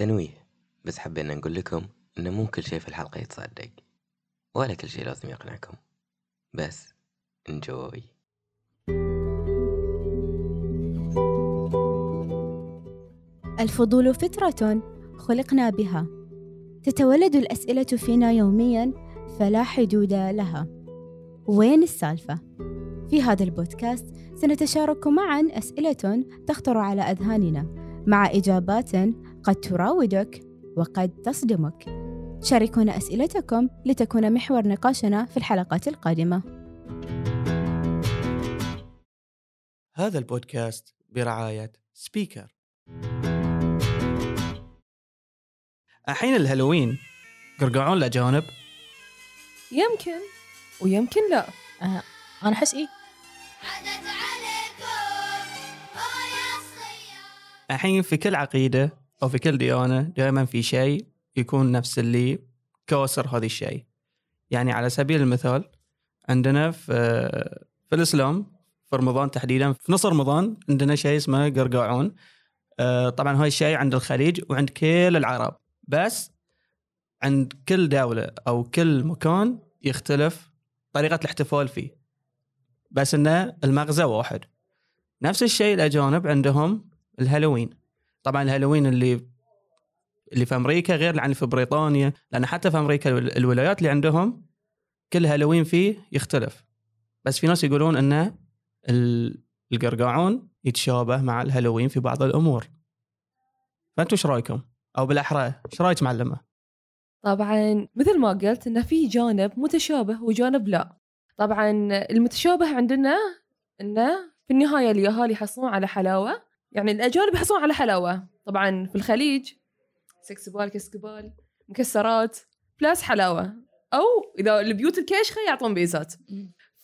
تنويه. بس حبينا نقول لكم إن مو كل شيء في الحلقة يتصدق ولا كل شيء لازم يقنعكم. بس انجوي الفضول فطرة خلقنا بها. تتولد الأسئلة فينا يوميا فلا حدود لها. وين السالفة؟ في هذا البودكاست سنتشارك معا أسئلة تخطر على أذهاننا مع إجابات قد تراودك وقد تصدمك. شاركونا أسئلتكم لتكون محور نقاشنا في الحلقات القادمة. هذا البودكاست برعاية سبيكر. الحين الهالوين قرقعون الأجانب يمكن ويمكن لا. أنا أحس عدت عليكم أو يا الصيام الحين في كل عقيدة أو في كل ديانة دائما في شيء يكون نفس اللي كوسر هذا الشيء. يعني على سبيل المثال عندنا في في الإسلام في رمضان تحديدا في نص رمضان عندنا شيء اسمه قرقاعون. آه، طبعا هاي الشيء عند الخليج وعند كل العرب. بس عند كل دولة أو كل مكان يختلف طريقة الاحتفال فيه. بس إنه المغزى واحد. نفس الشيء الأجانب عندهم الهالوين. طبعا الهالوين اللي اللي في أمريكا غير عن في بريطانيا لأن حتى في أمريكا الول- الولايات اللي عندهم كل هالوين فيه يختلف بس في ناس يقولون إنه ال- القرقاعون يتشابه مع الهالوين في بعض الأمور فأنتوا إيش رأيكم؟ أو بالأحرى إيش رأيك معلمة؟ طبعا مثل ما قلت إنه في جانب متشابه وجانب لا طبعا المتشابه عندنا إنه في النهاية اليهال يحصلون على حلاوة يعني الاجانب يحصلون على حلاوة. طبعا في الخليج كسكبال كسكبال مكسرات plus حلاوة. أو إذا البيوت الكاشخة يعطون بيزات.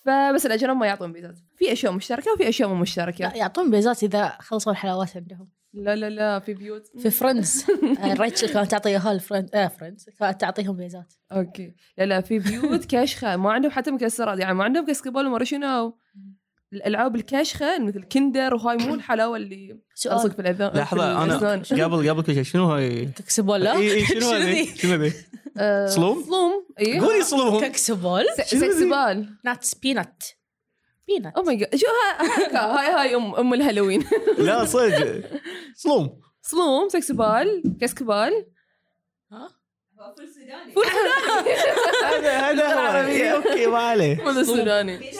فبس الاجانب ما يعطون بيزات. في أشياء مشتركة وفي أشياء مو مشتركة. لا يعطون بيزات إذا خلصوا الحلاوات عندهم. لا لا لا في بيوت. في Friends. ريتشل كانت تعطي ياهال Friends آه Friends. كانت تعطيهم بيزات. okay. لا لا في بيوت كاشخة. ما عندهم حتى مكسرات. يعني ما عندهم كسكبول وما شنو. الألعاب الكاشخة مثل كندر وهاي مو الحلاوه اللي تلصق سؤال في الاذان لحظة أنا. قبل قبل كل شيء شنو هاي؟ ككسبول لا؟ إي- إي، شنو هذي؟ شنو هذي؟ صلوم؟ صلوم اي قولي صلوم ككسبول سكسبال. ناتس بينات بينات أو ماي جاد شو ها- هاي هاي ام أم الهالوين. لا صدق. صلوم صلوم سكسبال كسكبال. ها؟ هذا هذا هو. إي، okay ما عليه. فول السوداني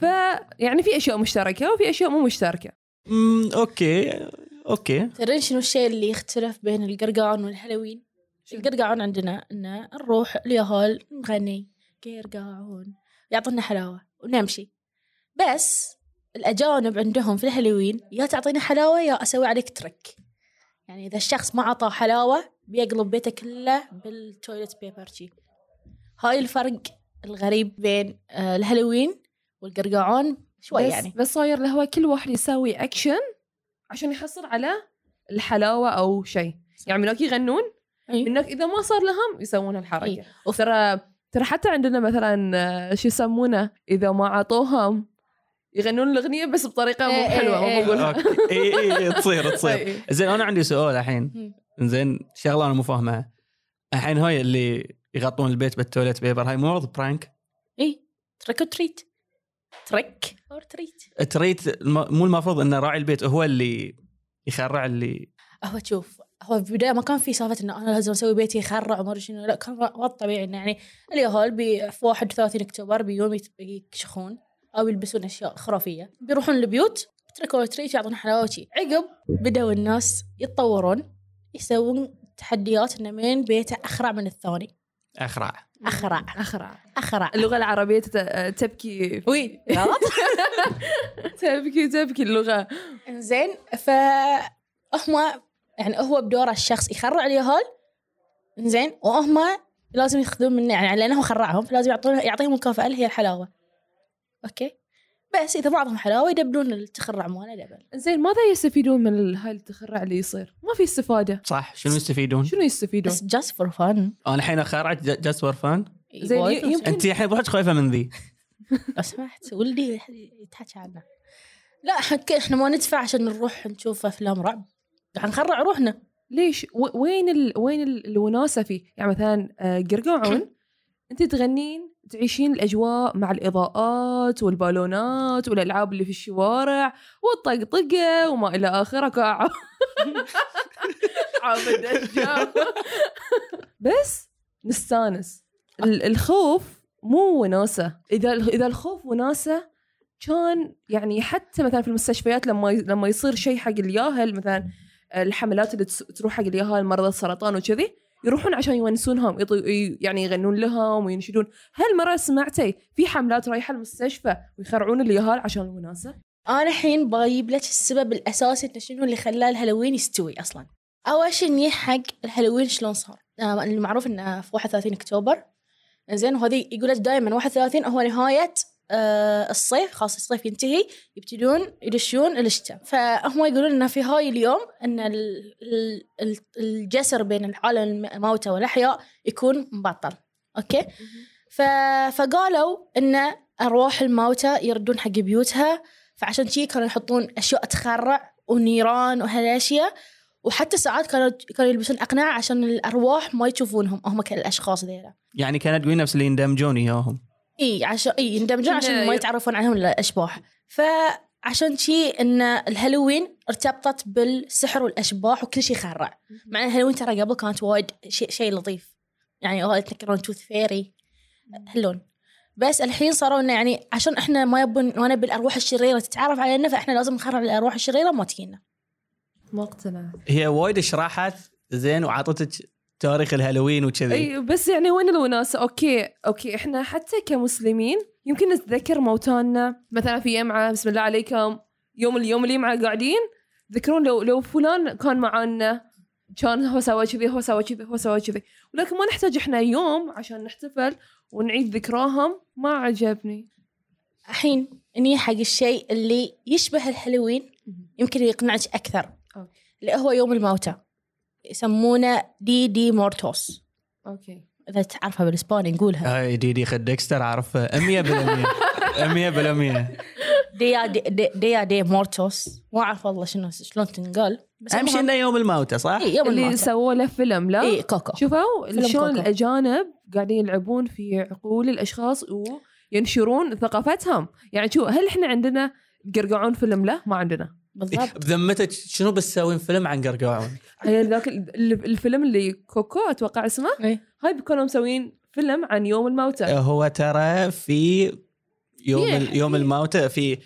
ف يعني في أشياء مشتركة وفي أشياء مو مشتركة. أمم، okay okay. تدرين شنو الشيء اللي يختلف بين القرقعون والهالوين؟ القرقعون عندنا إن نروح اليهال نغني قرقعون يعطونا حلاوة ونمشي. بس الأجانب عندهم في الهالوين يا تعطيني حلاوة يا أسوي عليك trick يعني إذا الشخص ما عطاه حلاوة بيقلب بيته كله بال toilet paper شي. هاي الفرق الغريب بين آه، الهالوين والقرقعون شوي بس يعني. بس صاير له هو كل واحد يسوي اكشن عشان يحصل على الحلاوة أو شيء. يعني منك يغنون أي. منك إذا ما صار لهم يسوون الحركة. إي. ترى ترى حتى عندنا مثلا آه، شو يسمونه؟ إذا ما عطوهم يغنون الأغنية بس بطريقة مو إيه، حلوة إيه، ما بقول okay. اي اي إي، تصير تصير. زين أنا عندي سؤال الحين. زين شغلة أنا مو فاهمها. الحين هاي اللي يغطون البيت بال toilet paper هاي مو برضه prank اي trick و treat trick or treat treat مو المفروض ان راعي البيت هو اللي يخرع اللي. هو تشوف هو في البداية ما كان في سالفة إنه أنا لازم أسوي بيتي يخرع وما أدري شنو لا كان وضع طبيعي إنه يعني اليهال في 31 أكتوبر بيوم يكشخون أو يلبسون أشياء خرافية. بيروحون البيوت ترك تريت يعطون حلاوة وشي عقب بدأوا الناس يتطورون يسوون تحديات إنه مين بيته أخرع من الثاني. أخرع. أخرع. أخرع. أخرع. اللغة العربية تت- تبكي. وي غلط. تبكي تبكي اللغة. إنزين ف هم يعني هو بدوره الشخص يخرع اليهال إنزين وهم لازم ياخذون منه يعني لأنه هو خرعهم فلازم يعطون يعطيهم مكافاه اللي هي الحلاوة. okay؟ بس إذا ما اعطهم حلاوة يدبلون التخرع ماله double. زين ماذا يستفيدون من هاي التخرع اللي يصير؟ ما في استفادة. صح شنو يستفيدون؟ شنو يستفيدون؟ بس just for fun أنا الحين خرعت just for fun زين، يمكن- أنت الحين بروحك خايفة من ذي. لو سمحت ولدي يتحكى عنه. لا حك إحنا ما ندفع عشان نروح نشوف أفلام رعب. نخرع روحنا. ليش؟ و- وين ال... وين ال- الوناسة فيه؟ يعني مثلا آه، قرقاعون. أنت تغنين تعيشين الأجواء مع الإضاءات والبالونات والألعاب اللي في الشوارع والطقطقه وما إلى اخره كعب عابد بس نستانس. ال- الخوف مو وناسة. إذا إذا الخوف وناسة كان يعني حتى مثلا في المستشفيات لما لما يصير شيء حق الياهل مثلا الحملات اللي تروح حق الياهل مرضى السرطان وكذي يروحون عشان يونسونهم يعني يغنون لهم وينشدون. هل مرة سمعتي في حملات رايحة المستشفى ويخرعون الياهل عشان الوناسة؟ أنا الحين بجيب لك السبب الأساسي إنه شنو اللي خلاه الهالوين يستوي أصلا. أول شيء إني حق الهالوين شلون صار؟ آه، المعروف إنه في 31 أكتوبر. زين وهذه يقول لك دائما 31 هو نهاية الصيف خلاص الصيف ينتهي يبتدون يدشون الشتاء. فهم يقولون إنه في هاي اليوم إن ال- ال- ال- الجسر بين العالم الموتى والأحياء يكون مبطل. أوكي؟ ف... فقالوا إن أرواح الموتى يردون حق بيوتها فعشان شي كانوا يحطون أشياء تخرع ونيران وهالأشياء وحتى ساعات كانوا كانوا يلبسون اقنعه عشان الأرواح ما يشوفونهم هم كالأشخاص ذيلا. يعني كانت تقول نفس اللي يندمجون إياهم. إي عشان إي يندمجون عشان ما يتعرفون عليهم الأشباح. فعشان شي إن الهالوين ارتبطت بالسحر والأشباح وكل شيء خرع. مع إن الهالوين ترى قبل كانت وايد شيء شيء لطيف. يعني وايد يتذكرون tooth fairy. هالوين بس الحين صاروا إنه يعني عشان إحنا ما يبون ما نبي الأرواح الشريرة تتعرف علينا فإحنا لازم نخرع الأرواح الشريرة ما تجينا ما اقتنعت. هي وايد شرحت زين وعطتك تاريخ الهالوين وكذي. إي بس يعني وين الوناسه okay okay إحنا حتى كمسلمين يمكن نتذكر موتانا. مثلا في يمعه بسم الله عليكم يوم اليوم اللي معه قاعدين تذكرون لو لو فلان كان معانا كان هو سوى كذي هو سوى كذي هو سوى كذي. ولكن ما نحتاج إحنا يوم عشان نحتفل ونعيد ذكراهم. ما عجبني. الحين اني حق الشيء اللي يشبه الهالوين يمكن يقنعك أكثر. اللي هو يوم الموتى. يسمونه دي دي مورتوس. أوكي. إذا تعرفها بالإسباني نقولها. هاي دي دي خد ديكستر عارفها 100% 100% ديا دي, دي, ديا دي مورتوس. ما أعرف والله شنو شلون تنقال. بس أهم شيء إنه يوم الموتى صح؟ إيه يوم اللي سووا له فيلم لا؟ اي كوكو. شوفوا شلون. الأجانب قاعدين يلعبون في عقول الأشخاص وينشرون ثقافتهم. يعني شو هل إحنا عندنا قرقعون فيلم؟ له ما عندنا. بالضبط. بذمتك شنو بتسوين فيلم عن قرقاعون؟ يعني ذاك ال- ال- الفيلم اللي كوكو أتوقع اسمه. إيه. هاي كانوا مسوين فيلم عن يوم الموتى. هو ترى في يوم يوم الموتى في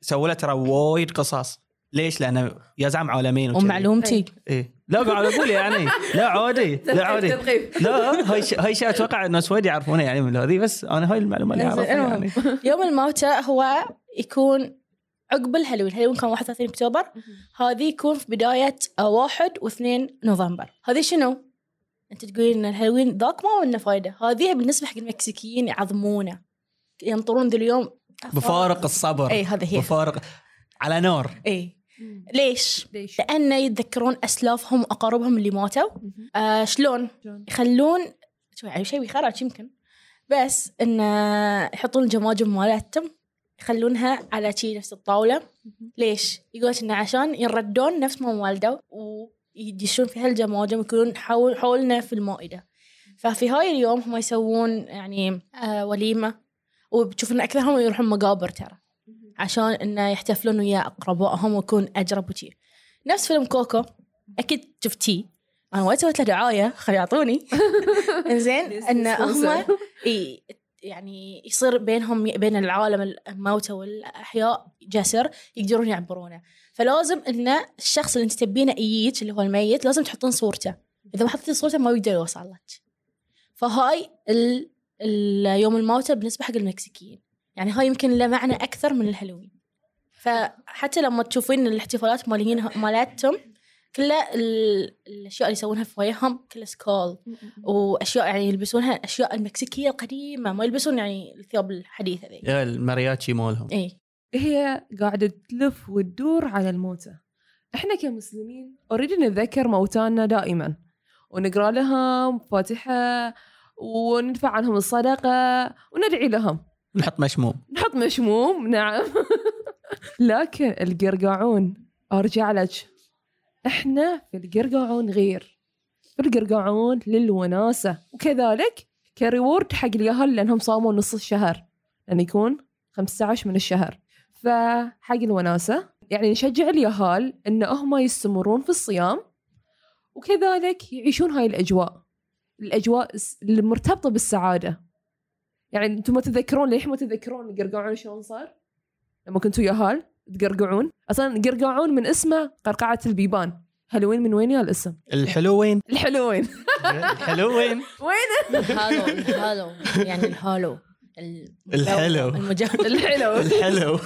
سووا له ترى وايد قصص. ليش؟ لأنه يزعم عالمين. ومعلومتي. إيه. لا قاعد أقول يعني. لا عادي. لا عادي. لا هاي ش... هاي شيء أتوقع الناس وايد يعرفونها يعني من هذه بس أنا هاي المعلومة اللي أعرفها المهم. يعني. يوم الموتى هو يكون عقب الهالوين الهالوين كان 31 أكتوبر. هذه يكون في بداية آه، 1 و2 نوفمبر. هذه شنو؟ أنت تقولين إن الهالوين ذاك ما منه فايدة. هذه بالنسبة حق المكسيكيين يعظمونه. ينطرون ذا اليوم بفارق الصبر. اي هذا هي. بفارق على نار. اي ليش؟ ليش؟ لأن يتذكرون أسلافهم وأقاربهم اللي ماتوا. آه شلون؟ يخلون شوي يعني شيء بيخرج يمكن. بس إن آه، يحطون الجماجم مالتهم يخلونها على شي نفس الطاولة. ليش؟ يقول إنه عشان يردون نفس ما والدوا ويدشون في هالجماجم يكونون حول حولنا في المائدة. ففي هاي اليوم هم يسوون يعني آه وليمة. وبتشوف إن أكثرهم يروحون مقابر ترى. عشان إنه يحتفلون ويا أقربائهم ويكون أجرب وشي. نفس فيلم كوكو. أكيد شفتيه. أنا وايد سويت له دعاية خلي يعطوني. إنزين إن هم يعني يصير بينهم بين العالم الموتى والأحياء جسر يقدرون يعبرونه. فلازم إن الشخص اللي أنت تبينه يجيك اللي هو الميت لازم تحطون صورته. إذا ما حطيتي صورته ما يقدر يوصل لك. فهاي ال... ال- يوم الموتى بالنسبة حق المكسيكيين. يعني هاي يمكن له معنى أكثر من الهالوين. فحتى لما تشوفين الاحتفالات مالين مالتهم كلها ال- الأشياء اللي يسوونها في وجههم كلها skull. وأشياء يعني يلبسونها الاشياء المكسيكية القديمة ما يلبسون يعني الثياب الحديثة ذي. يا المارياتشي مالهم اي هي قاعدة تلف وتدور على الموتى. إحنا كمسلمين already نتذكر موتانا دائما. ونقرأ لهم فاتحة وندفع عنهم الصدقة وندعي لهم. نحط مشموم. نحط مشموم نعم. لكن القرقاعون أرجع لك. إحنا في القرقعون غير. في القرقعون للوناسة. وكذلك كريورد حق اليهال لأنهم صاموا نص الشهر. لأن يكون 15 من الشهر. فحق الوناسة يعني نشجع اليهال إن هم يستمرون في الصيام. وكذلك يعيشون هاي الأجواء. الأجواء المرتبطة بالسعادة. يعني أنتم ما تتذكرون ليش ما تتذكرون القرقعون شلون صار؟ لما كنتوا يهال. تقرقعون؟ أصلا قرقعون من اسمه قرقعة البيبان. هالوين من وين يا الاسم؟ الحلوين. الحلوين. الحلوين. وين؟ الهالو الهالو. يعني الهالو. ال- الحلو. الحلو. الحلو.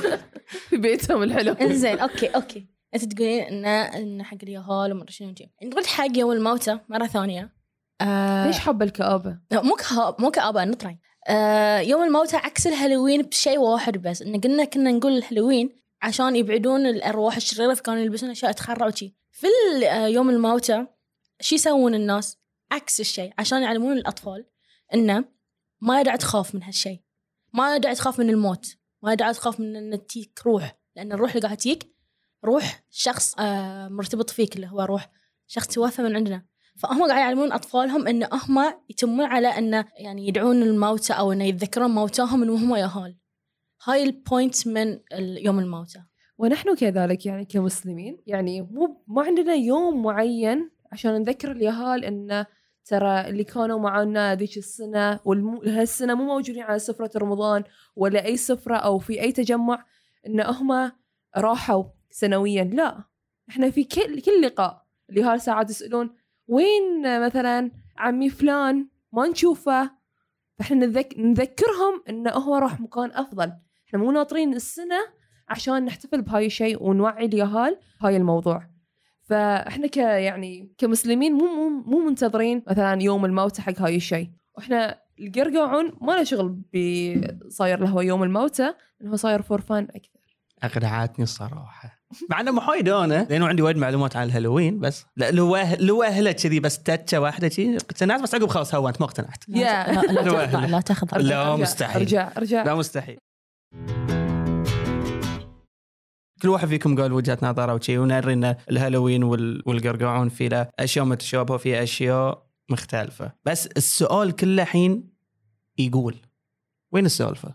في بيتهم الحلو. إنزين okay okay. أنت تقولين ان إن حق اليهال وما أدري شنو جي نرد حق يوم الموتى مرة ثانية آه ليش حابة الكآبة؟ لا، مو كهاب مو كآبة نطري. آه يوم الموتى عكس الهالوين بشيء واحد بس. إن قلنا كنا نقول الهالوين عشان يبعدون الأرواح الشريرة فكانوا يلبسون أشياء تخرع وشي. في آه، يوم الموتى شو يسوون الناس؟ عكس الشيء عشان يعلمون الأطفال إنه ما يدع تخاف من هالشيء ما يدع تخاف من الموت ما يدع تخاف من إن تجيك روح. لأن الروح اللي قاعد تجيك روح شخص آه مرتبط فيك اللي هو روح شخص توفى من عندنا. فهم قاعد يعلمون أطفالهم إن هم يتمون على إنه يعني يدعون الموتى أو إنه يتذكرون موتاهم من وهم يهال هاي البوينت من يوم الموتى. ونحن كذلك يعني كمسلمين يعني مو ما عندنا يوم معين عشان نذكر اليهال انه ترى اللي كانوا معنا ذيك السنة وهالسنة مو موجودين على سفرة رمضان ولا أي سفرة أو في أي تجمع إن هم راحوا سنويا لا. إحنا في كل كل لقاء اليهال ساعات يسألون وين مثلا عمي فلان؟ ما نشوفه. فإحنا نذك... نذكرهم انه هو راح مكان أفضل. إحنا مو ناطرين السنة عشان نحتفل بهاي الشيء ونوعي اليهال بهاي الموضوع. فإحنا ك يعني كمسلمين مو مو مو منتظرين مثلا يوم الموتى حق هاي الشيء. وإحنا القرقعون ما له شغل بصاير له يوم الموتى لأنه صاير for fun أكثر. أقنعتني الصراحة. مع إنه مو حايد أنا لأنه عندي وايد معلومات عن الهالوين بس. لا لو لو اهله كذي بس تتشه واحدة كذي. اقتنعت بس عقب خلاص هو انت ما اقتنعت. لا, لا, لا. تخضع لا مستحيل. أرجع أرجع. لا مستحيل. كل واحد فيكم قال وجهة نظره وشي إن الهالوين وال- والقرقعون في له أشياء متشابهه وفي أشياء مختلفة بس السؤال كله الحين يقول وين السالفه؟